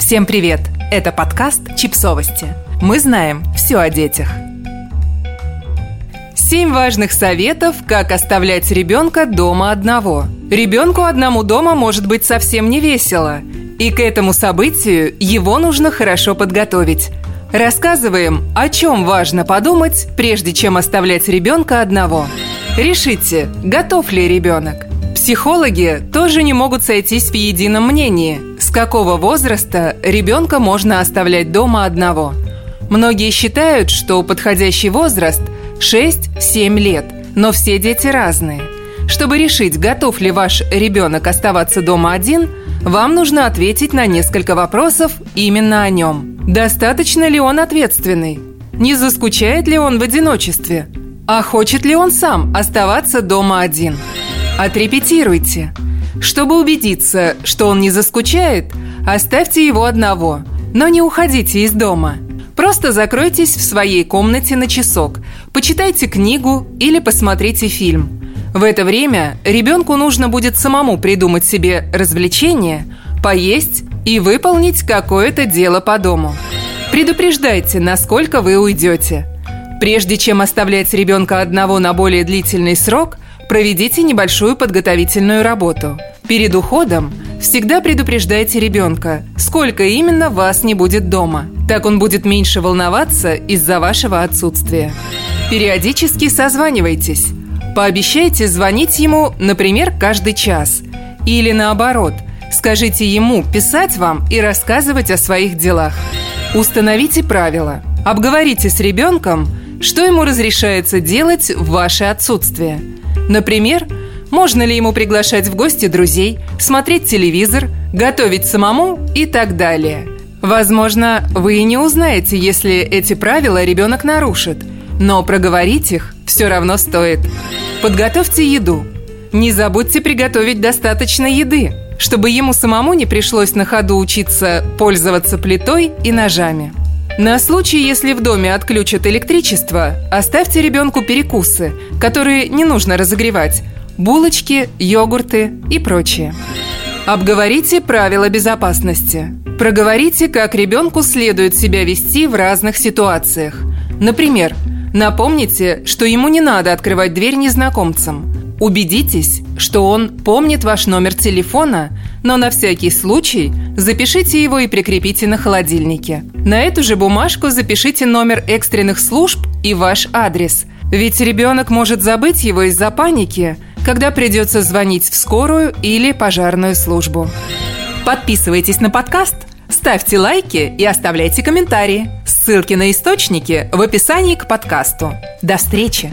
Всем привет! Это подкаст «Чипсовости». Мы знаем все о детях. Семь важных советов, как оставлять ребенка дома одного. Ребенку одному дома может быть совсем не весело. И к этому событию его нужно хорошо подготовить. Рассказываем, о чем важно подумать, прежде чем оставлять ребенка одного. Решите, готов ли ребенок. Психологи тоже не могут сойтись в едином мнении, какого возраста ребенка можно оставлять дома одного. Многие считают, что подходящий возраст 6-7 лет, но все дети разные. Чтобы решить, готов ли ваш ребенок оставаться дома один, вам нужно ответить на несколько вопросов именно о нем. Достаточно ли он ответственный? Не заскучает ли он в одиночестве? А хочет ли он сам оставаться дома один? Отрепетируйте. Чтобы убедиться, что он не заскучает, оставьте его одного, но не уходите из дома. Просто закройтесь в своей комнате на часок, почитайте книгу или посмотрите фильм. В это время ребенку нужно будет самому придумать себе развлечение, поесть и выполнить какое-то дело по дому. Предупреждайте, насколько вы уйдете. Прежде чем оставлять ребенка одного на более длительный срок, Проведите небольшую подготовительную работу. Перед уходом всегда предупреждайте ребенка, сколько именно вас не будет дома. Так он будет меньше волноваться из-за вашего отсутствия. Периодически созванивайтесь. Пообещайте звонить ему, например, каждый час. Или наоборот, скажите ему писать вам и рассказывать о своих делах. Установите правила. Обговорите с ребенком, что ему разрешается делать в ваше отсутствие – Например, можно ли ему приглашать в гости друзей, смотреть телевизор, готовить самому и так далее. Возможно, вы и не узнаете, если эти правила ребенок нарушит, но проговорить их все равно стоит. Подготовьте еду. Не забудьте приготовить достаточно еды, чтобы ему самому не пришлось на ходу учиться пользоваться плитой и ножами. На случай, если в доме отключат электричество, оставьте ребенку перекусы, которые не нужно разогревать, булочки, йогурты и прочее. Обговорите правила безопасности. Проговорите, как ребенку следует себя вести в разных ситуациях. Например, напомните, что ему не надо открывать дверь незнакомцам. Убедитесь, что он помнит ваш номер телефона, но на всякий случай запишите его и прикрепите на холодильнике. На эту же бумажку запишите номер экстренных служб и ваш адрес. Ведь ребенок может забыть его из-за паники, когда придется звонить в скорую или пожарную службу. Подписывайтесь на подкаст, ставьте лайки и оставляйте комментарии. Ссылки на источники в описании к подкасту. До встречи!